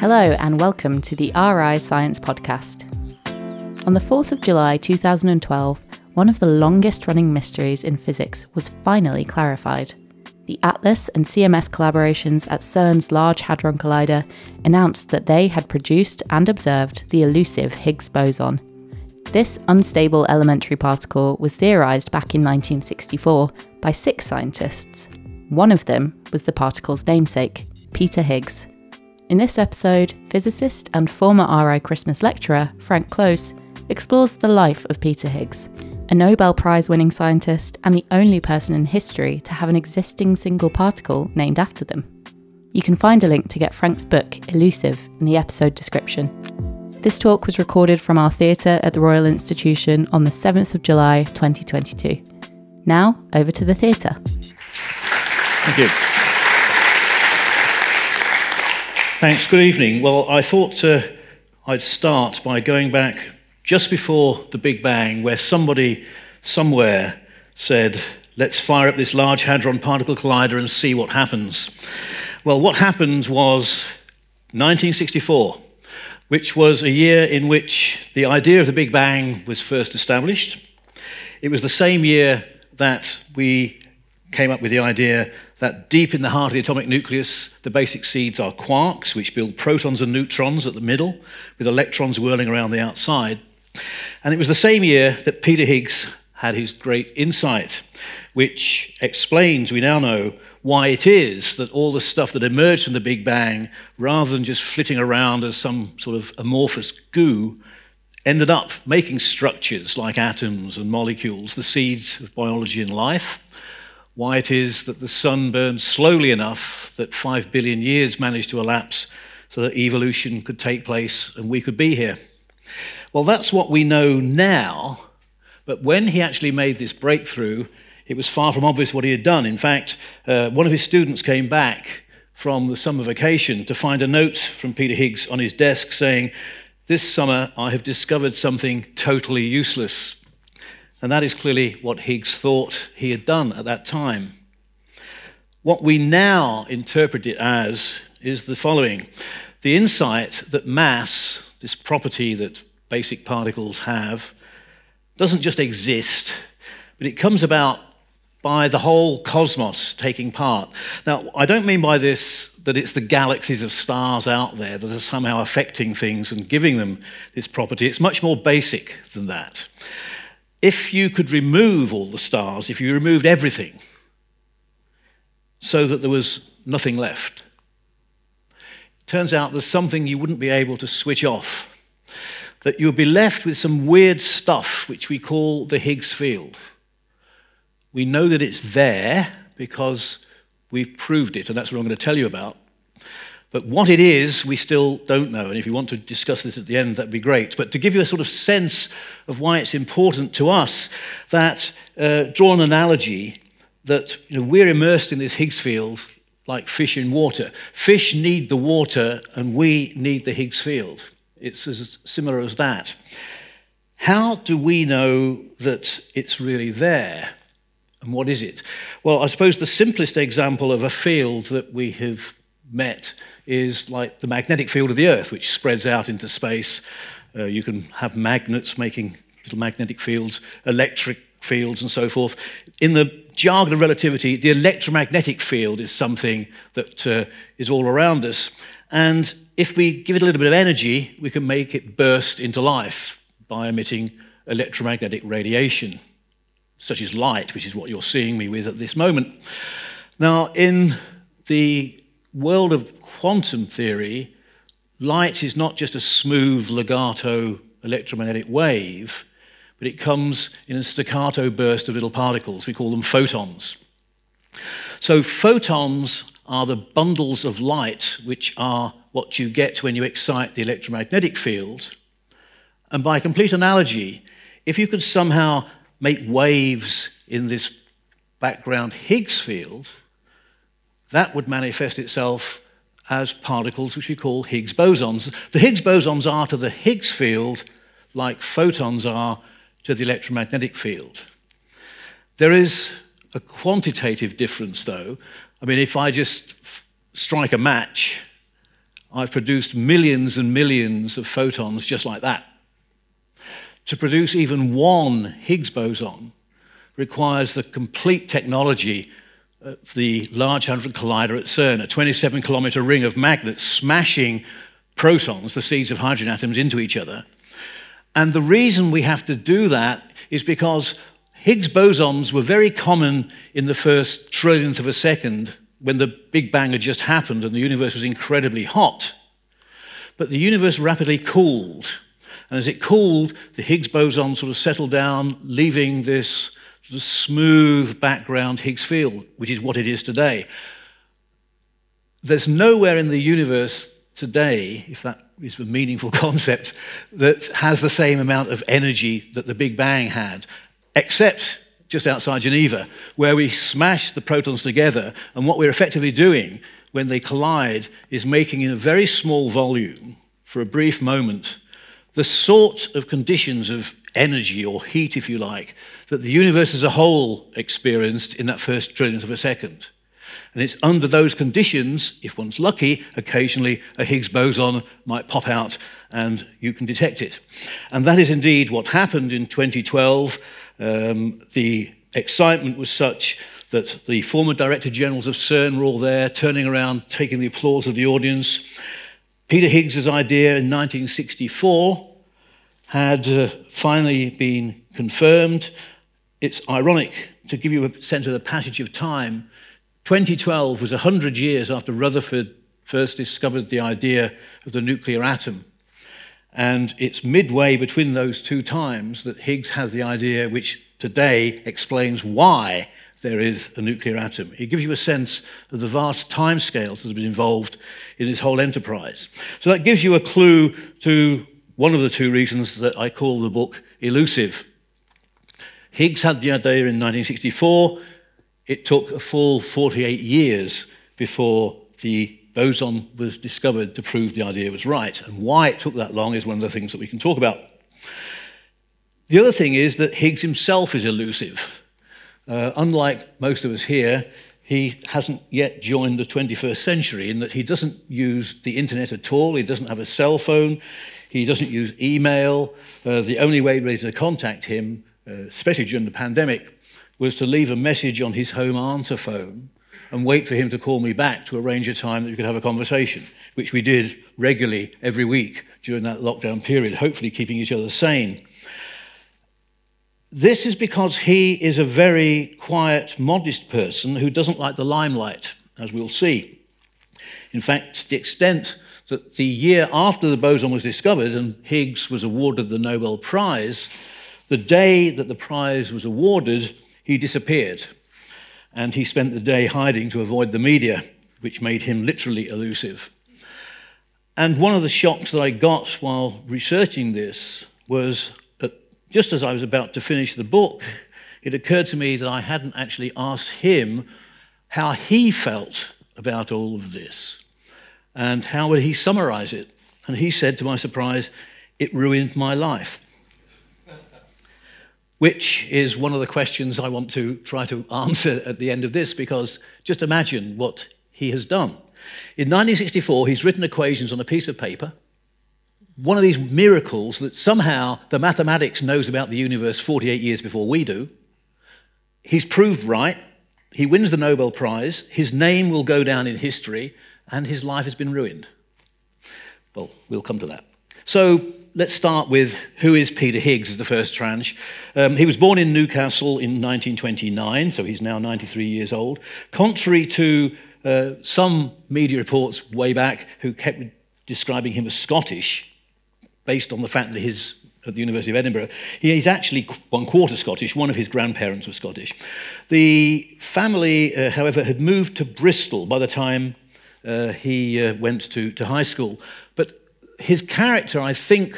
Hello, and welcome to the RI Science Podcast. On the 4th of July 2012, one of the longest running mysteries in physics was finally clarified. The ATLAS and CMS collaborations at CERN's Large Hadron Collider announced that they had produced and observed the elusive Higgs boson. This unstable elementary particle was theorised back in 1964 by six scientists. One of them was the particle's namesake, Peter Higgs. In this episode, physicist and former RI Christmas lecturer Frank Close explores the life of Peter Higgs, a Nobel Prize winning scientist and the only person in history to have an existing single particle named after them. You can find a link to get Frank's book, Elusive, in the episode description. This talk was recorded from our theatre at the Royal Institution on the 7th of July 2022. Now, over to the theatre. Thank you. Thanks. Good evening. Well, I thought uh, I'd start by going back just before the Big Bang, where somebody somewhere said, Let's fire up this Large Hadron Particle Collider and see what happens. Well, what happened was 1964 which was a year in which the idea of the Big Bang was first established. It was the same year that we came up with the idea that deep in the heart of the atomic nucleus, the basic seeds are quarks, which build protons and neutrons at the middle, with electrons whirling around the outside. And it was the same year that Peter Higgs had his great insight, which explains, we now know, why it is that all the stuff that emerged from the Big Bang, rather than just flitting around as some sort of amorphous goo, ended up making structures like atoms and molecules, the seeds of biology and life. Why it is that the sun burns slowly enough that five billion years managed to elapse so that evolution could take place and we could be here. Well, that's what we know now, but when he actually made this breakthrough, it was far from obvious what he had done. In fact, uh, one of his students came back from the summer vacation to find a note from Peter Higgs on his desk saying, This summer I have discovered something totally useless. And that is clearly what Higgs thought he had done at that time. What we now interpret it as is the following the insight that mass, this property that basic particles have, doesn't just exist, but it comes about by the whole cosmos taking part. Now, I don't mean by this that it's the galaxies of stars out there that are somehow affecting things and giving them this property. It's much more basic than that. If you could remove all the stars, if you removed everything so that there was nothing left, turns out there's something you wouldn't be able to switch off. That you'll be left with some weird stuff which we call the Higgs field. We know that it's there because we've proved it, and that's what I'm going to tell you about. But what it is, we still don't know. And if you want to discuss this at the end, that'd be great. But to give you a sort of sense of why it's important to us, that uh, draw an analogy that you know, we're immersed in this Higgs field like fish in water. Fish need the water, and we need the Higgs field. It's as similar as that. How do we know that it's really there? And what is it? Well, I suppose the simplest example of a field that we have met is like the magnetic field of the Earth, which spreads out into space. Uh, you can have magnets making little magnetic fields, electric fields, and so forth. In the jargon of relativity, the electromagnetic field is something that uh, is all around us. And if we give it a little bit of energy, we can make it burst into life by emitting electromagnetic radiation such as light, which is what you're seeing me with at this moment. Now, in the world of quantum theory, light is not just a smooth legato electromagnetic wave, but it comes in a staccato burst of little particles. We call them photons. So, photons are the bundles of light which are what you get when you excite the electromagnetic field. And by complete analogy, if you could somehow make waves in this background Higgs field, that would manifest itself as particles which we call Higgs bosons. The Higgs bosons are to the Higgs field like photons are to the electromagnetic field. There is a quantitative difference, though. I mean, if I just strike a match, I've produced millions and millions of photons just like that. To produce even one Higgs boson requires the complete technology the Large Hadron Collider at CERN, a 27 kilometer ring of magnets smashing protons, the seeds of hydrogen atoms, into each other. And the reason we have to do that is because Higgs bosons were very common in the first trillionth of a second when the Big Bang had just happened and the universe was incredibly hot. But the universe rapidly cooled. And as it cooled, the Higgs boson sort of settled down, leaving this of smooth background Higgs field, which is what it is today. There's nowhere in the universe today, if that is a meaningful concept, that has the same amount of energy that the Big Bang had, except just outside Geneva, where we smash the protons together. And what we're effectively doing when they collide is making in a very small volume, for a brief moment, the sort of conditions of energy or heat, if you like, that the universe as a whole experienced in that first trillionth of a second. And it's under those conditions, if one's lucky, occasionally a Higgs boson might pop out and you can detect it. And that is indeed what happened in 2012. Um, the excitement was such that the former director generals of CERN were all there, turning around, taking the applause of the audience. Peter Higgs's idea in 1964 had uh, finally been confirmed. It's ironic to give you a sense of the passage of time. 2012 was 100 years after Rutherford first discovered the idea of the nuclear atom. And it's midway between those two times that Higgs had the idea, which today explains why there is a nuclear atom. It gives you a sense of the vast timescales that have been involved in this whole enterprise. So that gives you a clue to one of the two reasons that I call the book elusive. Higgs had the idea in 1964. It took a full 48 years before the boson was discovered to prove the idea was right. And why it took that long is one of the things that we can talk about. The other thing is that Higgs himself is elusive. Uh, unlike most of us here, he hasn't yet joined the 21st century in that he doesn't use the internet at all, he doesn't have a cell phone, he doesn't use email. Uh, the only way really to contact him, uh, especially during the pandemic, was to leave a message on his home answer phone and wait for him to call me back to arrange a time that we could have a conversation, which we did regularly every week during that lockdown period, hopefully keeping each other sane. This is because he is a very quiet, modest person who doesn't like the limelight, as we'll see. In fact, to the extent that the year after the boson was discovered and Higgs was awarded the Nobel Prize, the day that the prize was awarded, he disappeared and he spent the day hiding to avoid the media, which made him literally elusive. And one of the shocks that I got while researching this was that just as I was about to finish the book, it occurred to me that I hadn't actually asked him how he felt about all of this and how would he summarize it. And he said, to my surprise, it ruined my life which is one of the questions I want to try to answer at the end of this, because just imagine what he has done. In 1964, he's written equations on a piece of paper, one of these miracles that somehow the mathematics knows about the universe 48 years before we do. He's proved right. He wins the Nobel Prize. His name will go down in history, and his life has been ruined. Well, we'll come to that. So, let's start with who is Peter Higgs the first tranche. Um, he was born in Newcastle in 1929, so he's now 93 years old. Contrary to uh, some media reports way back who kept describing him as Scottish, based on the fact that he's at the University of Edinburgh, he's actually one quarter Scottish. One of his grandparents was Scottish. The family, uh, however, had moved to Bristol by the time uh, he uh, went to, to high school. But his character, I think,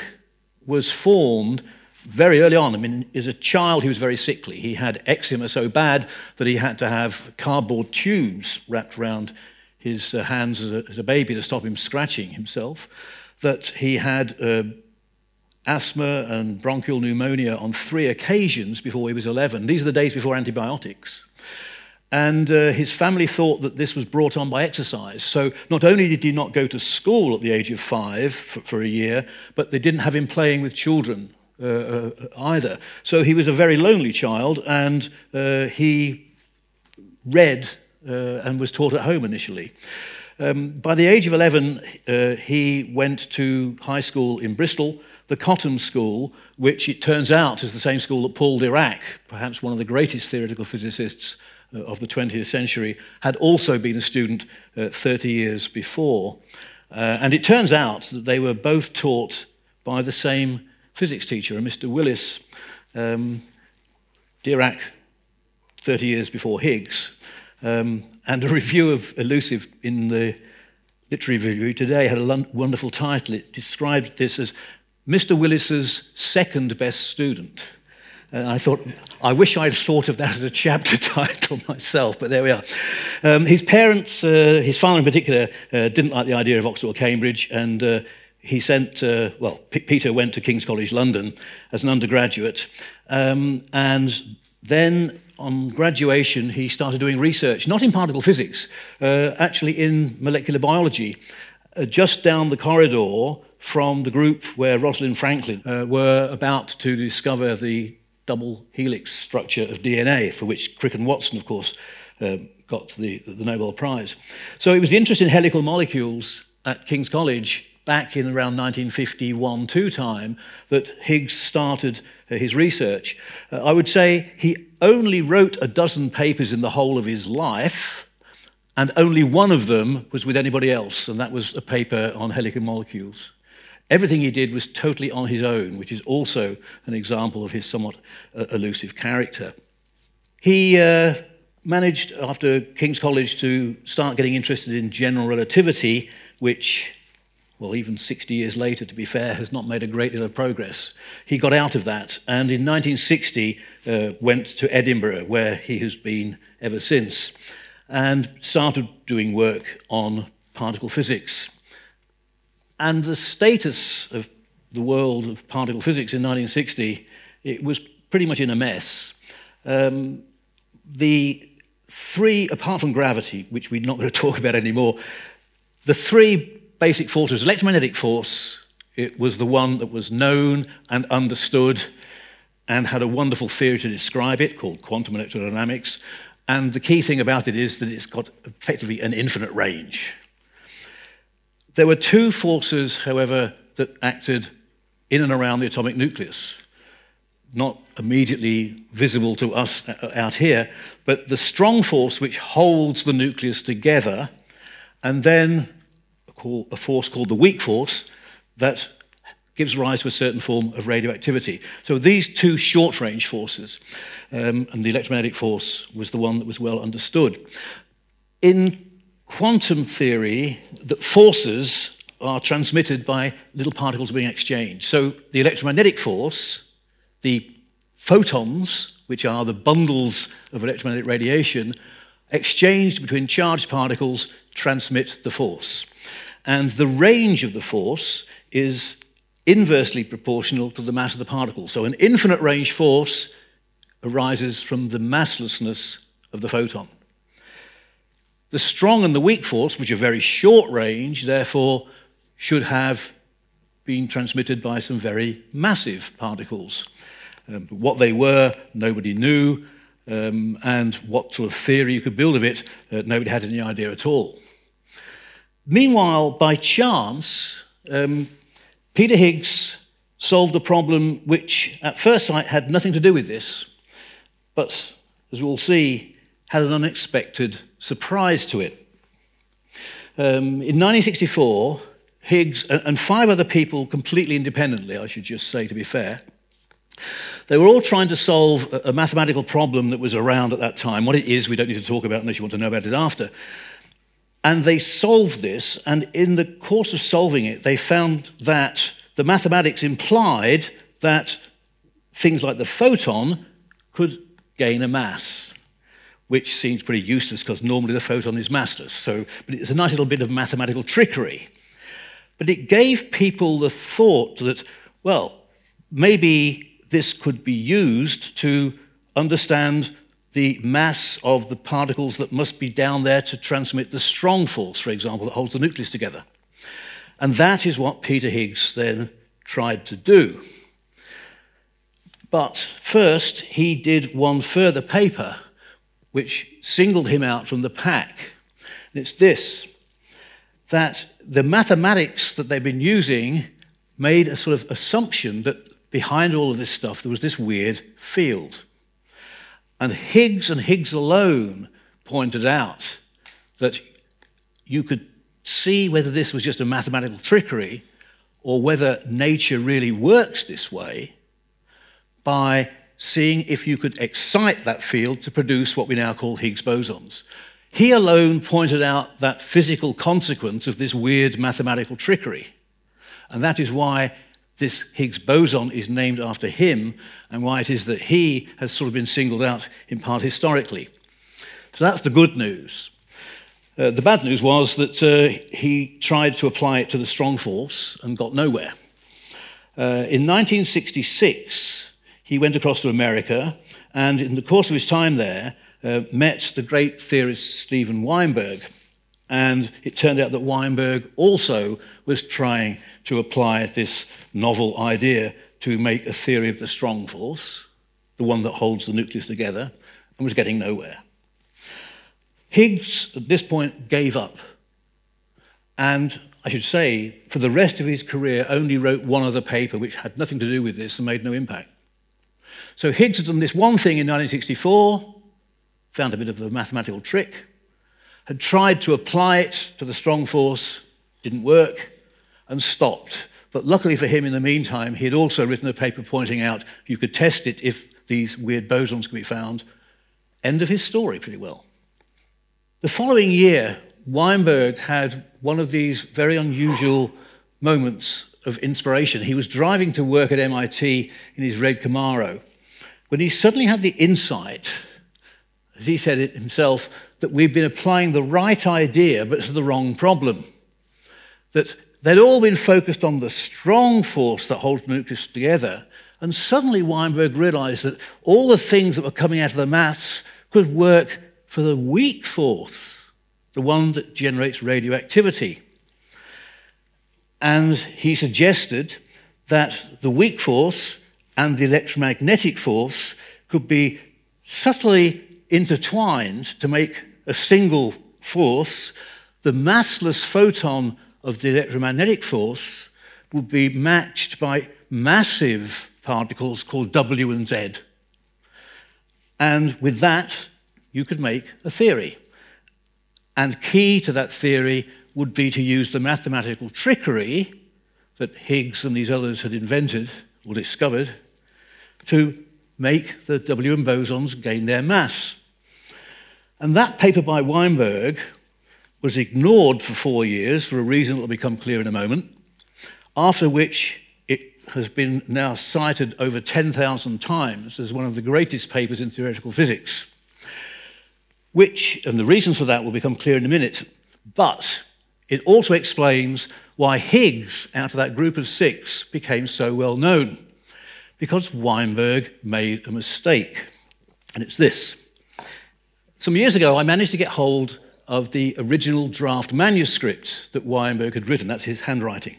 was formed very early on. I mean, as a child, he was very sickly. He had eczema so bad that he had to have cardboard tubes wrapped around his uh, hands as a, as a, baby to stop him scratching himself. That he had uh, asthma and bronchial pneumonia on three occasions before he was 11. These are the days before antibiotics. And uh, his family thought that this was brought on by exercise. So not only did he not go to school at the age of five for, for a year, but they didn't have him playing with children uh, uh, either. So he was a very lonely child, and uh, he read uh, and was taught at home initially. Um, by the age of 11, uh, he went to high school in Bristol, the Cotham School, which it turns out is the same school that Paul Dirac, perhaps one of the greatest theoretical physicists of the 20th century, had also been a student uh, 30 years before. Uh, and it turns out that they were both taught by the same physics teacher, a Mr. Willis. Um, Dirac, 30 years before Higgs. Um, and a review of Elusive in the Literary Review today had a wonderful title. It described this as Mr. Willis's second best student. And I thought, I wish I'd thought of that as a chapter title myself, but there we are. Um, his parents, uh, his father in particular, uh, didn't like the idea of Oxford or Cambridge, and uh, he sent, uh, well, P- Peter went to King's College London as an undergraduate, um, and then on graduation, he started doing research, not in particle physics, uh, actually in molecular biology, uh, just down the corridor from the group where Rosalind Franklin were about to discover the double helix structure of DNA, for which Crick and Watson, of course, uh, got the, the Nobel Prize. So it was the interest in helical molecules at King's College back in around 1951 2 time that Higgs started uh, his research. Uh, I would say he only wrote a dozen papers in the whole of his life, and only one of them was with anybody else, and that was a paper on helical molecules. Everything he did was totally on his own, which is also an example of his somewhat uh, elusive character. He uh, managed, after King's College, to start getting interested in general relativity, which well, even 60 years later, to be fair, has not made a great deal of progress. He got out of that and in 1960 uh, went to Edinburgh, where he has been ever since, and started doing work on particle physics. And the status of the world of particle physics in 1960, it was pretty much in a mess. Um, the three, apart from gravity, which we're not going to talk about anymore, the three basic forces. Electromagnetic force, it was the one that was known and understood and had a wonderful theory to describe it called quantum electrodynamics. And the key thing about it is that it's got effectively an infinite range. There were two forces, however, that acted in and around the atomic nucleus, not immediately visible to us out here, but the strong force which holds the nucleus together and then a force called the weak force that gives rise to a certain form of radioactivity. So these two short-range forces, um, and the electromagnetic force was the one that was well understood. In quantum theory, that forces are transmitted by little particles being exchanged. So the electromagnetic force, the photons, which are the bundles of electromagnetic radiation, exchanged between charged particles transmit the force. And the range of the force is inversely proportional to the mass of the particle. So an infinite range force arises from the masslessness of the photon. The strong and the weak force, which are very short range, therefore should have been transmitted by some very massive particles. Um, what they were, nobody knew, um, and what sort of theory you could build of it, uh, nobody had any idea at all. Meanwhile, by chance, um, Peter Higgs solved a problem which at first sight had nothing to do with this, but as we'll see, had an unexpected surprise to it. Um, in 1964, Higgs and five other people completely independently, I should just say to be fair, they were all trying to solve a mathematical problem that was around at that time. What it is, we don't need to talk about unless you want to know about it after. And they solved this, and in the course of solving it, they found that the mathematics implied that things like the photon could gain a mass, which seems pretty useless because normally the photon is massless. So, but it's a nice little bit of mathematical trickery. But it gave people the thought that, well, maybe this could be used to understand the mass of the particles that must be down there to transmit the strong force, for example, that holds the nucleus together. And that is what Peter Higgs then tried to do. But first, he did one further paper which singled him out from the pack. And it's this that the mathematics that they've been using made a sort of assumption that behind all of this stuff there was this weird field. And Higgs and Higgs alone pointed out that you could see whether this was just a mathematical trickery or whether nature really works this way by seeing if you could excite that field to produce what we now call Higgs bosons. He alone pointed out that physical consequence of this weird mathematical trickery. And that is why this Higgs boson is named after him and why it is that he has sort of been singled out in part historically. So that's the good news. Uh, the bad news was that uh, he tried to apply it to the strong force and got nowhere. Uh, in 1966, he went across to America and, in the course of his time there, uh, met the great theorist Steven Weinberg. And it turned out that Weinberg also was trying to apply this novel idea to make a theory of the strong force, the one that holds the nucleus together, and was getting nowhere. Higgs, at this point, gave up. And I should say, for the rest of his career, only wrote one other paper which had nothing to do with this and made no impact. So Higgs had done this one thing in 1964, found a bit of a mathematical trick, had tried to apply it to the strong force, didn't work, and stopped. But luckily for him, in the meantime, he had also written a paper pointing out you could test it if these weird bosons could be found. End of his story, pretty well. The following year, Weinberg had one of these very unusual moments of inspiration. He was driving to work at MIT in his red Camaro when he suddenly had the insight, as he said it himself, that we've been applying the right idea but to the wrong problem. That they'd all been focused on the strong force that holds nucleus together, and suddenly Weinberg realized that all the things that were coming out of the maths could work for the weak force, the one that generates radioactivity. And he suggested that the weak force and the electromagnetic force could be subtly intertwined to make a single force. The massless photon of the electromagnetic force would be matched by massive particles called W and Z. And with that, you could make a theory. And key to that theory would be to use the mathematical trickery that Higgs and these others had invented or discovered to make the WM bosons gain their mass. And that paper by Weinberg was ignored for four years for a reason that will become clear in a moment, after which it has been now cited over 10,000 times as one of the greatest papers in theoretical physics which, and the reasons for that will become clear in a minute, but it also explains why Higgs, out of that group of six, became so well known. Because Weinberg made a mistake. And it's this. Some years ago, I managed to get hold of the original draft manuscript that Weinberg had written. That's his handwriting.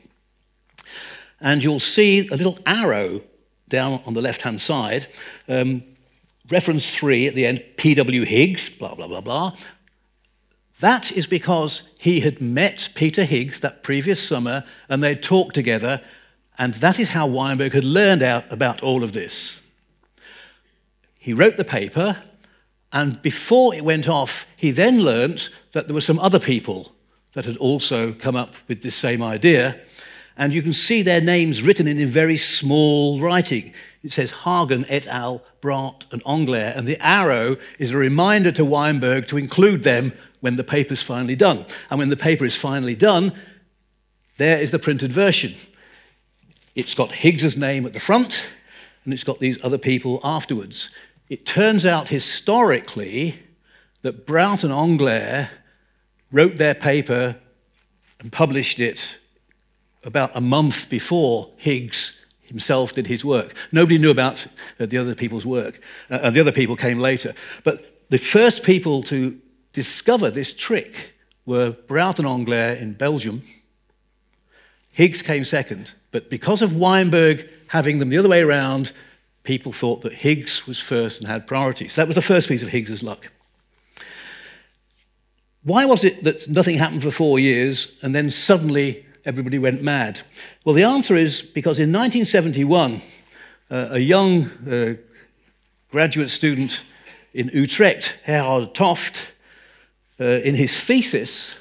And you'll see a little arrow down on the left hand side um, reference 3 at the end, P.W. Higgs, blah, blah, blah, blah. That is because he had met Peter Higgs that previous summer and they'd talked together, and that is how Weinberg had learned out about all of this. He wrote the paper, and before it went off, he then learnt that there were some other people that had also come up with this same idea. And you can see their names written in, in very small writing. It says Hagen et al., Brout and Englert, and the arrow is a reminder to Weinberg to include them when the paper is finally done. And when the paper is finally done, there is the printed version. It's got Higgs's name at the front, and it's got these other people afterwards. It turns out historically that Brout and Englert wrote their paper and published it about a month before Higgs himself did his work. Nobody knew about uh, the other people's work, uh, and the other people came later. But the first people to discover this trick were Brout and Englert in Belgium. Higgs came second, but because of Weinberg having them the other way around, people thought that Higgs was first and had priority. So that was the first piece of Higgs's luck. Why was it that nothing happened for four years and then suddenly everybody went mad? Well, the answer is because in 1971, uh, a young uh, graduate student in Utrecht, Gerhard 't Hooft, uh, in his thesis,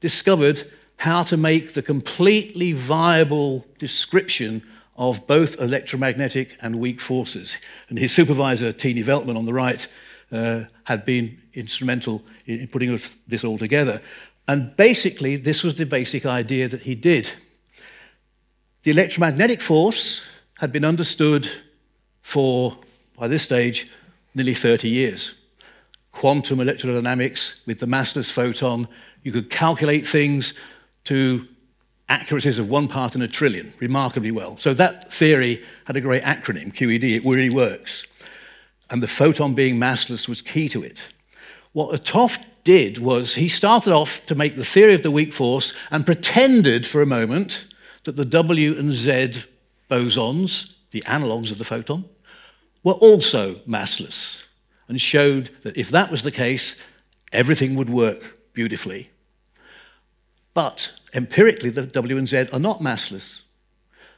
discovered how to make the completely viable description of both electromagnetic and weak forces. And his supervisor, Tini Veltman, on the right, uh, had been instrumental in putting this all together. And basically, this was the basic idea that he did. The electromagnetic force had been understood for, by this stage, nearly 30 years. Quantum electrodynamics with the massless photon, you could calculate things to accuracies of one part in a trillion, remarkably well. So that theory had a great acronym, QED, it really works and the photon being massless was key to it. What Hooft did was he started off to make the theory of the weak force and pretended for a moment that the W and Z bosons, the analogues of the photon, were also massless and showed that if that was the case, everything would work beautifully. But empirically, the W and Z are not massless.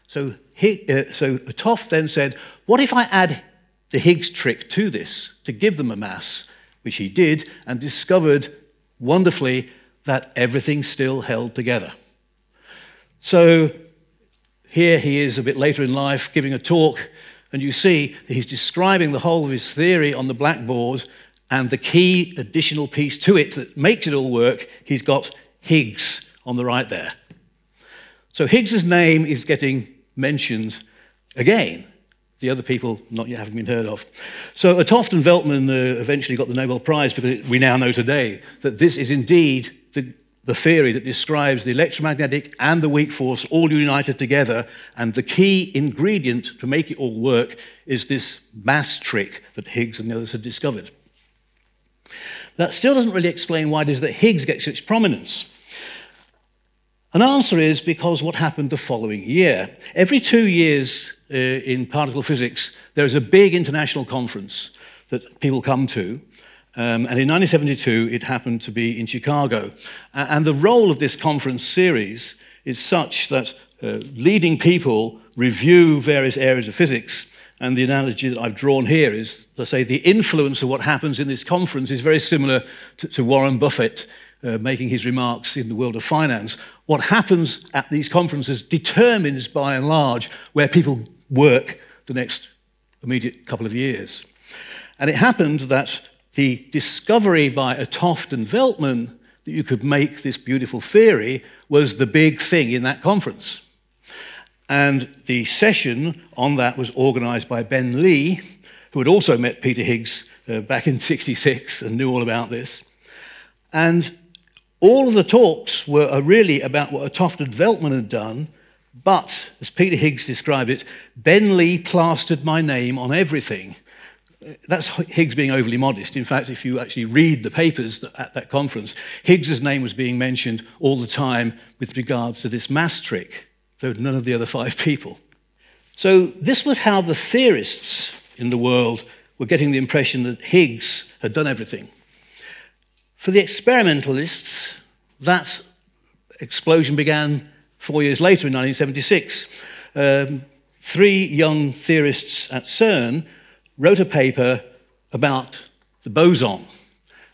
So, uh, so 't Hooft then said, what if I add the Higgs trick to this, to give them a mass, which he did, and discovered wonderfully that everything still held together. So here he is a bit later in life giving a talk, and you see he's describing the whole of his theory on the blackboard, and the key additional piece to it that makes it all work, he's got Higgs on the right there. So Higgs's name is getting mentioned again the other people not yet having been heard of. So 't Hooft and Veltman uh, eventually got the Nobel Prize because we now know today that this is indeed the, the theory that describes the electromagnetic and the weak force all united together, and the key ingredient to make it all work is this mass trick that Higgs and the others had discovered. That still doesn't really explain why it is that Higgs gets such prominence. An answer is because what happened the following year. Every two years, uh, in particle physics, there is a big international conference that people come to. Um, and in 1972, it happened to be in Chicago. And the role of this conference series is such that uh, leading people review various areas of physics. And the analogy that I've drawn here is, let's say, the influence of what happens in this conference is very similar to, to Warren Buffett uh, making his remarks in the world of finance. What happens at these conferences determines, by and large, where people work the next immediate couple of years. And it happened that the discovery by 't Hooft and Veltman that you could make this beautiful theory was the big thing in that conference. And the session on that was organized by Ben Lee, who had also met Peter Higgs uh, back in 66 and knew all about this. And all of the talks were really about what Hooft and Veltman had done but, as Peter Higgs described it, Ben Lee plastered my name on everything. That's Higgs being overly modest. In fact, if you actually read the papers at that conference, Higgs's name was being mentioned all the time with regards to this mass trick, though none of the other five people. So, this was how the theorists in the world were getting the impression that Higgs had done everything. For the experimentalists, that explosion began four years later in 1976, um, three young theorists at CERN wrote a paper about the boson,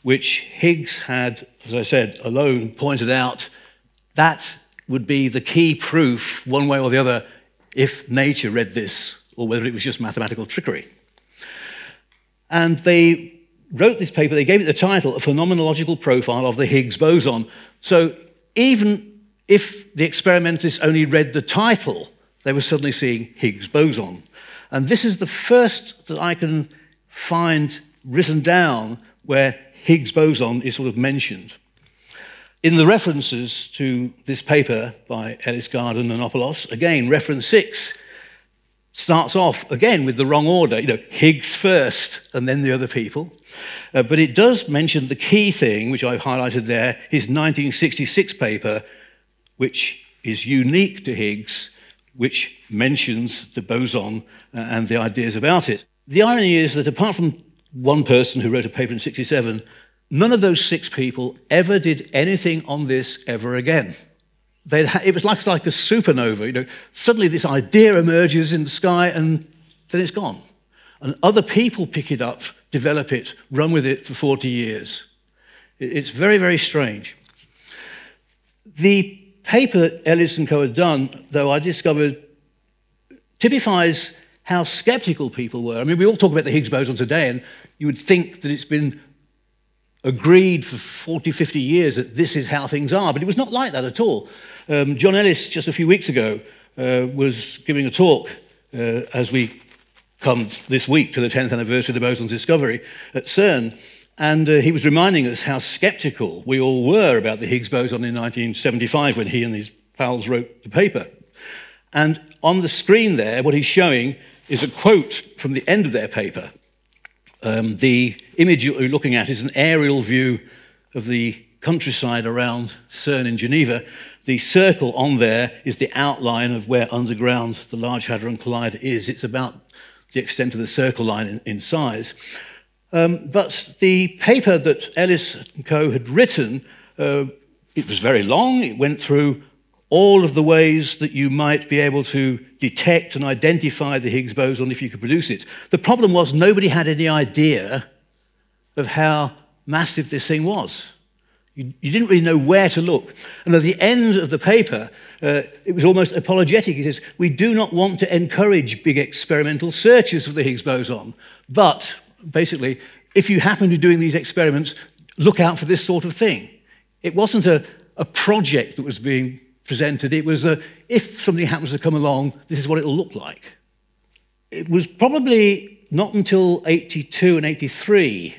which Higgs had, as I said, alone pointed out that would be the key proof, one way or the other, if nature read this or whether it was just mathematical trickery. And they wrote this paper, they gave it the title, A Phenomenological Profile of the Higgs Boson. So even if the experimentalists only read the title, they were suddenly seeing Higgs boson. And this is the first that I can find written down where Higgs boson is sort of mentioned. In the references to this paper by Ellis Gaillard and Nanopoulos, again, reference six, starts off again with the wrong order, you know, Higgs first and then the other people. Uh, but it does mention the key thing, which I've highlighted there, his 1966 paper, which is unique to Higgs, which mentions the boson uh, and the ideas about it. The irony is that apart from one person who wrote a paper in 67, none of those six people ever did anything on this ever again. it was like, like a supernova. You know, suddenly this idea emerges in the sky and then it's gone. And other people pick it up, develop it, run with it for 40 years. It's very, very strange. The paper that Ellis and Co. had done, though, I discovered typifies how skeptical people were. I mean, we all talk about the Higgs boson today, and you would think that it's been agreed for 40, 50 years that this is how things are, but it was not like that at all. Um, John Ellis, just a few weeks ago, uh, was giving a talk uh, as we come this week to the 10th anniversary of the boson's discovery at CERN, and uh, he was reminding us how skeptical we all were about the Higgs boson in 1975 when he and his pals wrote the paper. And on the screen there, what he's showing is a quote from the end of their paper. Um, the image you're looking at is an aerial view of the countryside around CERN in Geneva. The circle on there is the outline of where underground the Large Hadron Collider is. It's about the extent of the circle line in, in size. Um, but the paper that Ellis and Co. had written, uh, it was very long. It went through all of the ways that you might be able to detect and identify the Higgs boson if you could produce it. The problem was nobody had any idea of how massive this thing was. You, you didn't really know where to look. And at the end of the paper, uh, it was almost apologetic. He says, We do not want to encourage big experimental searches for the Higgs boson, but basically, if you happen to be doing these experiments, look out for this sort of thing. It wasn't a, a project that was being presented, it was a, if something happens to come along, this is what it'll look like. It was probably not until 82 and 83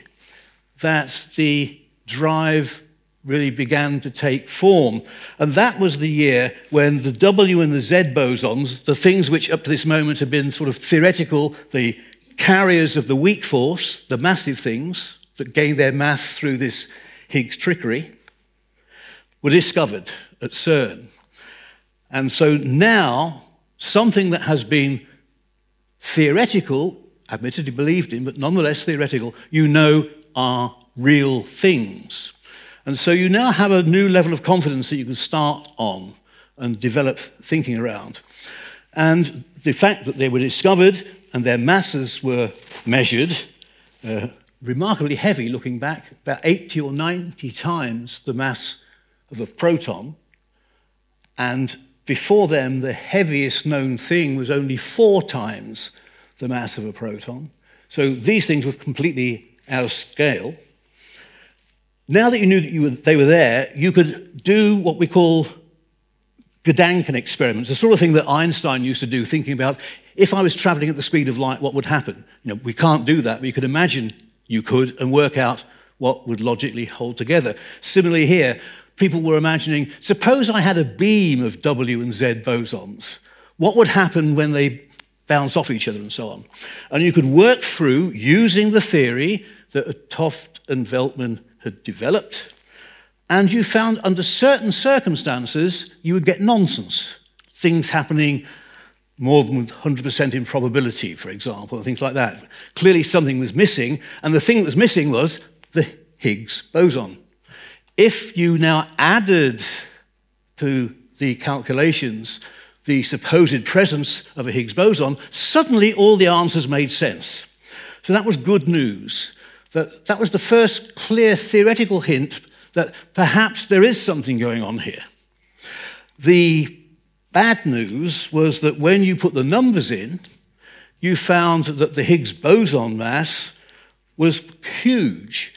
that the drive really began to take form. And that was the year when the W and the Z bosons, the things which up to this moment had been sort of theoretical, the carriers of the weak force, the massive things that gain their mass through this Higgs trickery, were discovered at CERN. And so now, something that has been theoretical, admittedly believed in, but nonetheless theoretical, you know are real things. And so you now have a new level of confidence that you can start on and develop thinking around. And the fact that they were discovered and their masses were measured, uh, remarkably heavy looking back, about 80 or 90 times the mass of a proton. And before them, the heaviest known thing was only four times the mass of a proton. So these things were completely out of scale. Now that you knew that you were, they were there, you could do what we call Gedanken experiments, the sort of thing that Einstein used to do, thinking about if I was traveling at the speed of light, what would happen? You know, we can't do that, but you could imagine you could and work out what would logically hold together. Similarly, here, people were imagining suppose I had a beam of W and Z bosons, what would happen when they bounce off each other and so on? And you could work through using the theory that 't Hooft and Veltman had developed, and you found under certain circumstances you would get nonsense, things happening more than 100% improbability, for example, and things like that. Clearly, something was missing, and the thing that was missing was the Higgs boson. If you now added to the calculations the supposed presence of a Higgs boson, suddenly all the answers made sense. So that was good news. That, that was the first clear theoretical hint that perhaps there is something going on here. The bad news was that when you put the numbers in, you found that the Higgs boson mass was huge.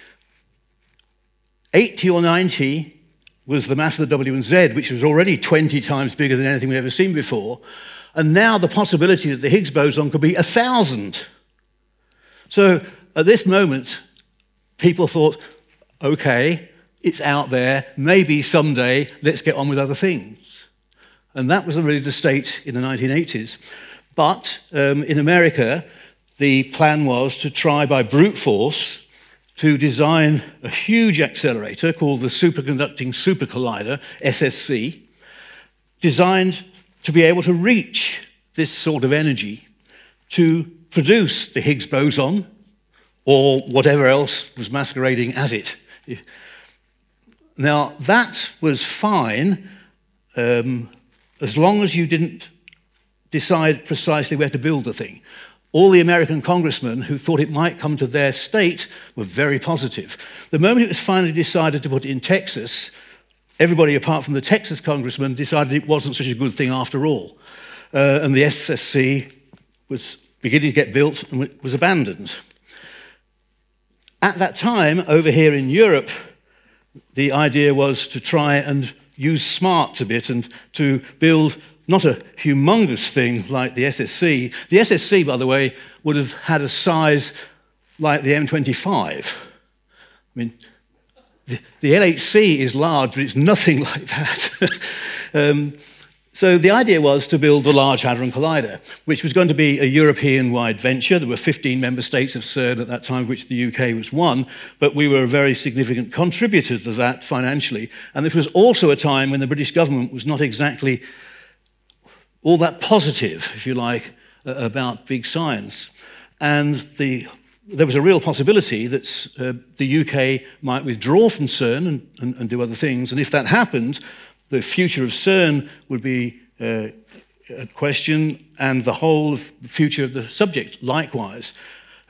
80 or 90 was the mass of the W and Z, which was already 20 times bigger than anything we'd ever seen before. And now the possibility that the Higgs boson could be 1,000. So at this moment, people thought, okay, it's out there, maybe someday let's get on with other things. And that was really the state in the 1980s. But um, in America, the plan was to try by brute force to design a huge accelerator called the Superconducting Super Collider, SSC, designed to be able to reach this sort of energy to produce the Higgs boson or whatever else was masquerading as it. Now, that was fine um, as long as you didn't decide precisely where to build the thing. All the American congressmen who thought it might come to their state were very positive. The moment it was finally decided to put it in Texas, everybody apart from the Texas congressman decided it wasn't such a good thing after all. Uh, and the SSC was beginning to get built and was abandoned. At that time, over here in Europe, the idea was to try and use smarts a bit and to build not a humongous thing like the SSC. The SSC, by the way, would have had a size like the M25. I mean, the, the LHC is large, but it's nothing like that. um, so the idea was to build the Large Hadron Collider, which was going to be a European-wide venture. There were 15 member states of CERN at that time, of which the UK was one, but we were a very significant contributor to that financially. And this was also a time when the British government was not exactly all that positive, if you like, about big science. And the, there was a real possibility that uh, the UK might withdraw from CERN and, and, and do other things. And if that happened, the future of CERN would be uh, a question, and the whole future of the subject likewise.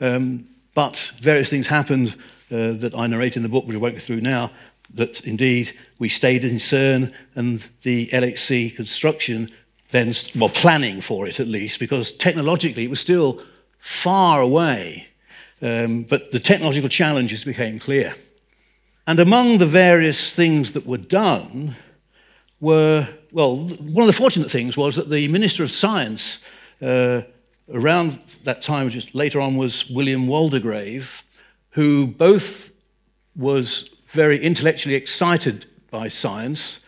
Um, but various things happened uh, that I narrate in the book, which I won't go through now, that indeed we stayed in CERN and the LHC construction then, well, planning for it at least, because technologically it was still far away. Um, but the technological challenges became clear. And among the various things that were done, were, well, one of the fortunate things was that the Minister of Science uh, around that time, just later on, was William Waldegrave, who both was very intellectually excited by science,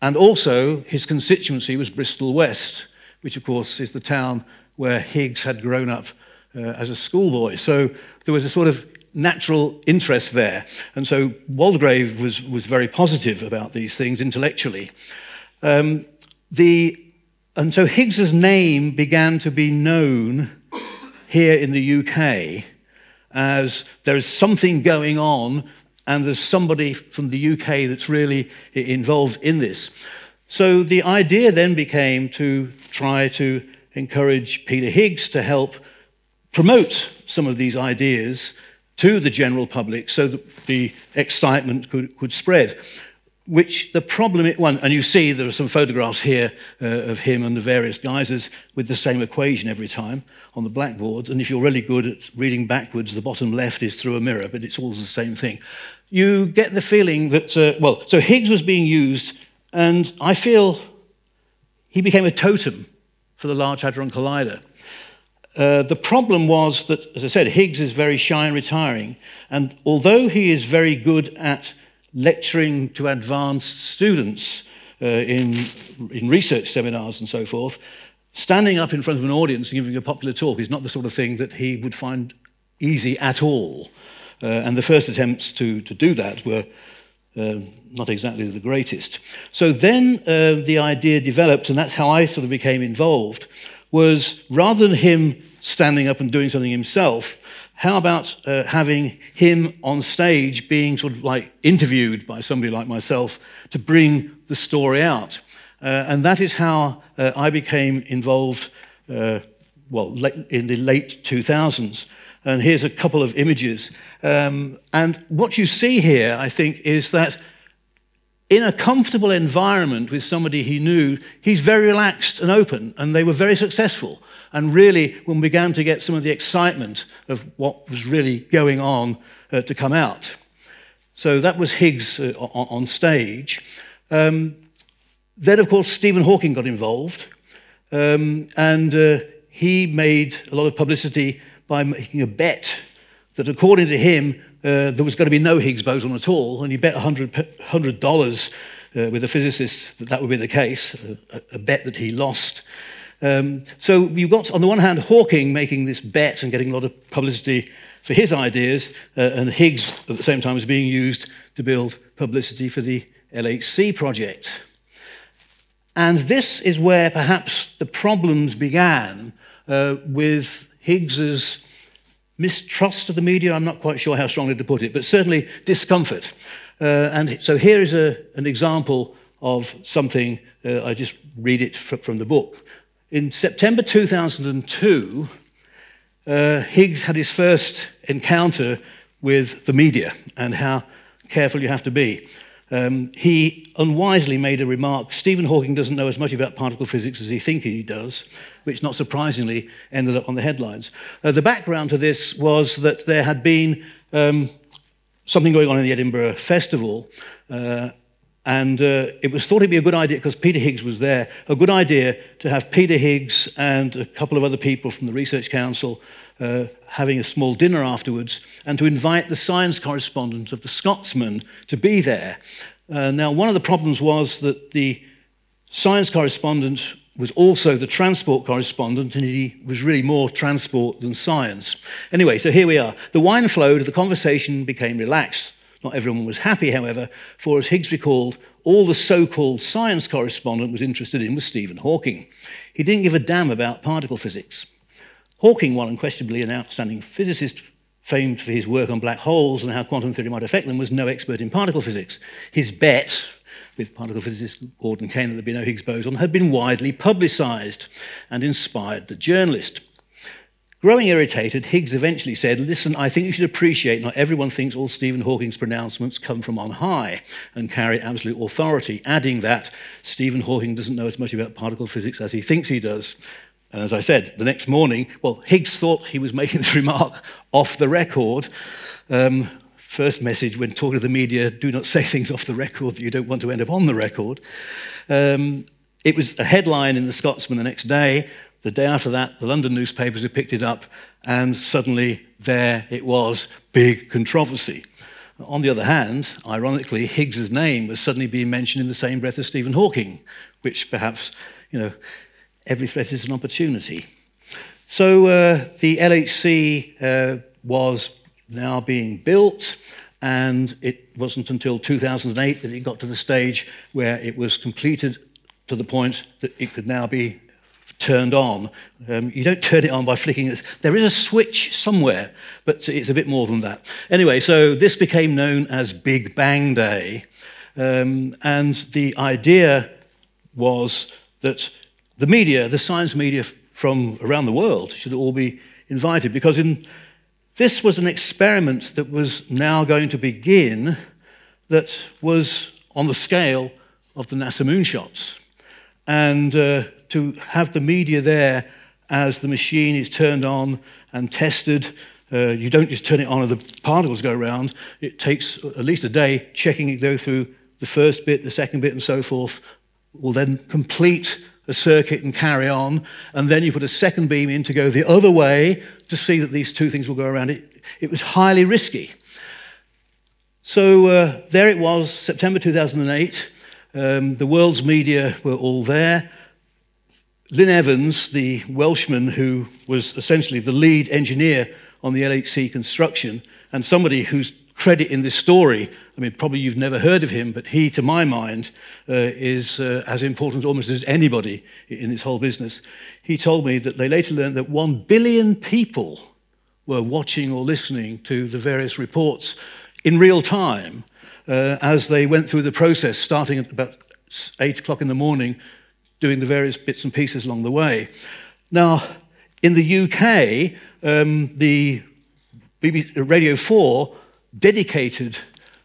and also his constituency was Bristol West, which, of course, is the town where Higgs had grown up uh, as a schoolboy. So there was a sort of natural interest there. And so Waldegrave was, was very positive about these things intellectually. Um, the, and so Higgs's name began to be known here in the UK as there is something going on and there's somebody from the UK that's really involved in this. So the idea then became to try to encourage Peter Higgs to help promote some of these ideas to the general public so that the excitement could, could spread. Which the problem, it, one, and you see there are some photographs here uh, of him and the various geysers with the same equation every time on the blackboards. And if you're really good at reading backwards, the bottom left is through a mirror, but it's all the same thing. You get the feeling that, uh, well, so Higgs was being used, and I feel he became a totem for the Large Hadron Collider. Uh, the problem was that, as I said, Higgs is very shy and retiring. And although he is very good at lecturing to advanced students uh, in, in research seminars and so forth, standing up in front of an audience and giving a popular talk is not the sort of thing that he would find easy at all. Uh, and the first attempts to, to do that were uh, not exactly the greatest. So then uh, the idea developed, and that's how I sort of became involved, was rather than him standing up and doing something himself, how about uh, having him on stage being sort of like interviewed by somebody like myself to bring the story out? Uh, and that is how uh, I became involved, uh, well, in the late 2000s. And here's a couple of images. Um, and what you see here, I think, is that in a comfortable environment with somebody he knew, he's very relaxed and open, and they were very successful. And really, when we began to get some of the excitement of what was really going on uh, to come out. So that was Higgs uh, on, stage. Um, then, of course, Stephen Hawking got involved, um, and uh, he made a lot of publicity by making a bet that, according to him, uh, there was going to be no Higgs boson at all, and he bet $100, $100 uh, with a physicist that that would be the case, a, a bet that he lost. Um, so you've got, on the one hand, Hawking making this bet and getting a lot of publicity for his ideas, uh, and Higgs at the same time is being used to build publicity for the LHC project. And this is where perhaps the problems began uh, with Higgs's mistrust of the media. I'm not quite sure how strongly to put it, but certainly discomfort. Uh, and so here is a, an example of something, uh, I just read it from the book. In September 2002, uh, Higgs had his first encounter with the media and how careful you have to be. Um, he unwisely made a remark Stephen Hawking doesn't know as much about particle physics as he thinks he does, which not surprisingly ended up on the headlines. Uh, the background to this was that there had been um, something going on in the Edinburgh Festival, uh, and uh, it was thought it'd be a good idea, because Peter Higgs was there, a good idea to have Peter Higgs and a couple of other people from the Research Council uh, having a small dinner afterwards, and to invite the science correspondent of the Scotsman to be there. Uh, now, one of the problems was that the science correspondent was also the transport correspondent, and he was really more transport than science. Anyway, so here we are. The wine flowed, the conversation became relaxed. Not everyone was happy, however, for as Higgs recalled, all the so called science correspondent was interested in was Stephen Hawking. He didn't give a damn about particle physics. Hawking, while unquestionably an outstanding physicist, famed for his work on black holes and how quantum theory might affect them, was no expert in particle physics. His bet with particle physicist Gordon Kane that there'd be no Higgs boson had been widely publicized and inspired the journalist. Growing irritated, Higgs eventually said, Listen, I think you should appreciate not everyone thinks all Stephen Hawking's pronouncements come from on high and carry absolute authority, adding that Stephen Hawking doesn't know as much about particle physics as he thinks he does. And as I said, the next morning, well, Higgs thought he was making this remark off the record. Um, first message when talking to the media do not say things off the record that you don't want to end up on the record. Um, it was a headline in the Scotsman the next day the day after that, the London newspapers had picked it up, and suddenly there it was big controversy. On the other hand, ironically, Higgs's name was suddenly being mentioned in the same breath as Stephen Hawking, which perhaps, you know, every threat is an opportunity. So uh, the LHC uh, was now being built, and it wasn't until 2008 that it got to the stage where it was completed to the point that it could now be turned on. Um, you don't turn it on by flicking it. There is a switch somewhere, but it's a bit more than that. Anyway, so this became known as Big Bang Day. Um, and the idea was that the media, the science media from around the world, should all be invited because in, this was an experiment that was now going to begin that was on the scale of the NASA moonshots. And uh, to have the media there as the machine is turned on and tested. Uh, you don't just turn it on and the particles go around. It takes at least a day checking it go through the first bit, the second bit, and so forth. Will then complete a circuit and carry on, and then you put a second beam in to go the other way to see that these two things will go around. It, it was highly risky. So uh, there it was, September 2008. Um, the world's media were all there. Lyn Evans, the Welshman who was essentially the lead engineer on the LHC construction, and somebody whose credit in this story, I mean, probably you've never heard of him, but he, to my mind, uh, is uh, as important almost as anybody in this whole business. He told me that they later learned that one billion people were watching or listening to the various reports in real time uh, as they went through the process, starting at about eight o'clock in the morning doing the various bits and pieces along the way. Now, in the UK, um, the BBC, Radio 4 dedicated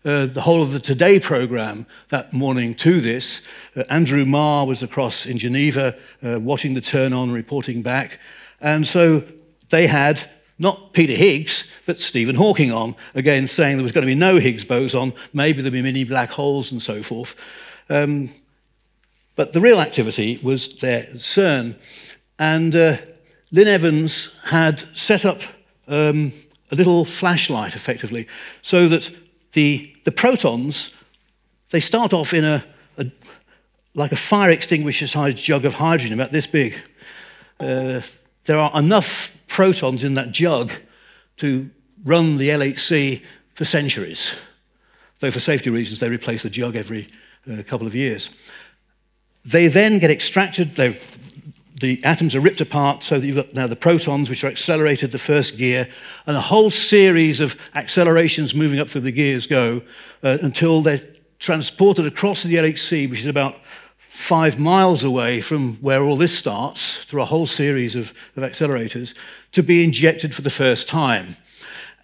uh, the whole of the Today programme that morning to this. Uh, Andrew Marr was across in Geneva uh, watching the turn on, reporting back. And so they had not Peter Higgs, but Stephen Hawking on, again saying there was going to be no Higgs boson, maybe there'd be many black holes and so forth. Um, but the real activity was at CERN. And uh, Lyn Evans had set up um, a little flashlight, effectively, so that the, the protons, they start off in a, a like a fire extinguisher sized jug of hydrogen, about this big. uh, there are enough protons in that jug to run the LHC for centuries. Though, for safety reasons, they replace the jug every uh, couple of years. They then get extracted, the atoms are ripped apart so that you've got now the protons, which are accelerated the first gear, and a whole series of accelerations moving up through the gears go uh, until they're transported across the LHC, which is about five miles away from where all this starts, through a whole series of, of accelerators, to be injected for the first time.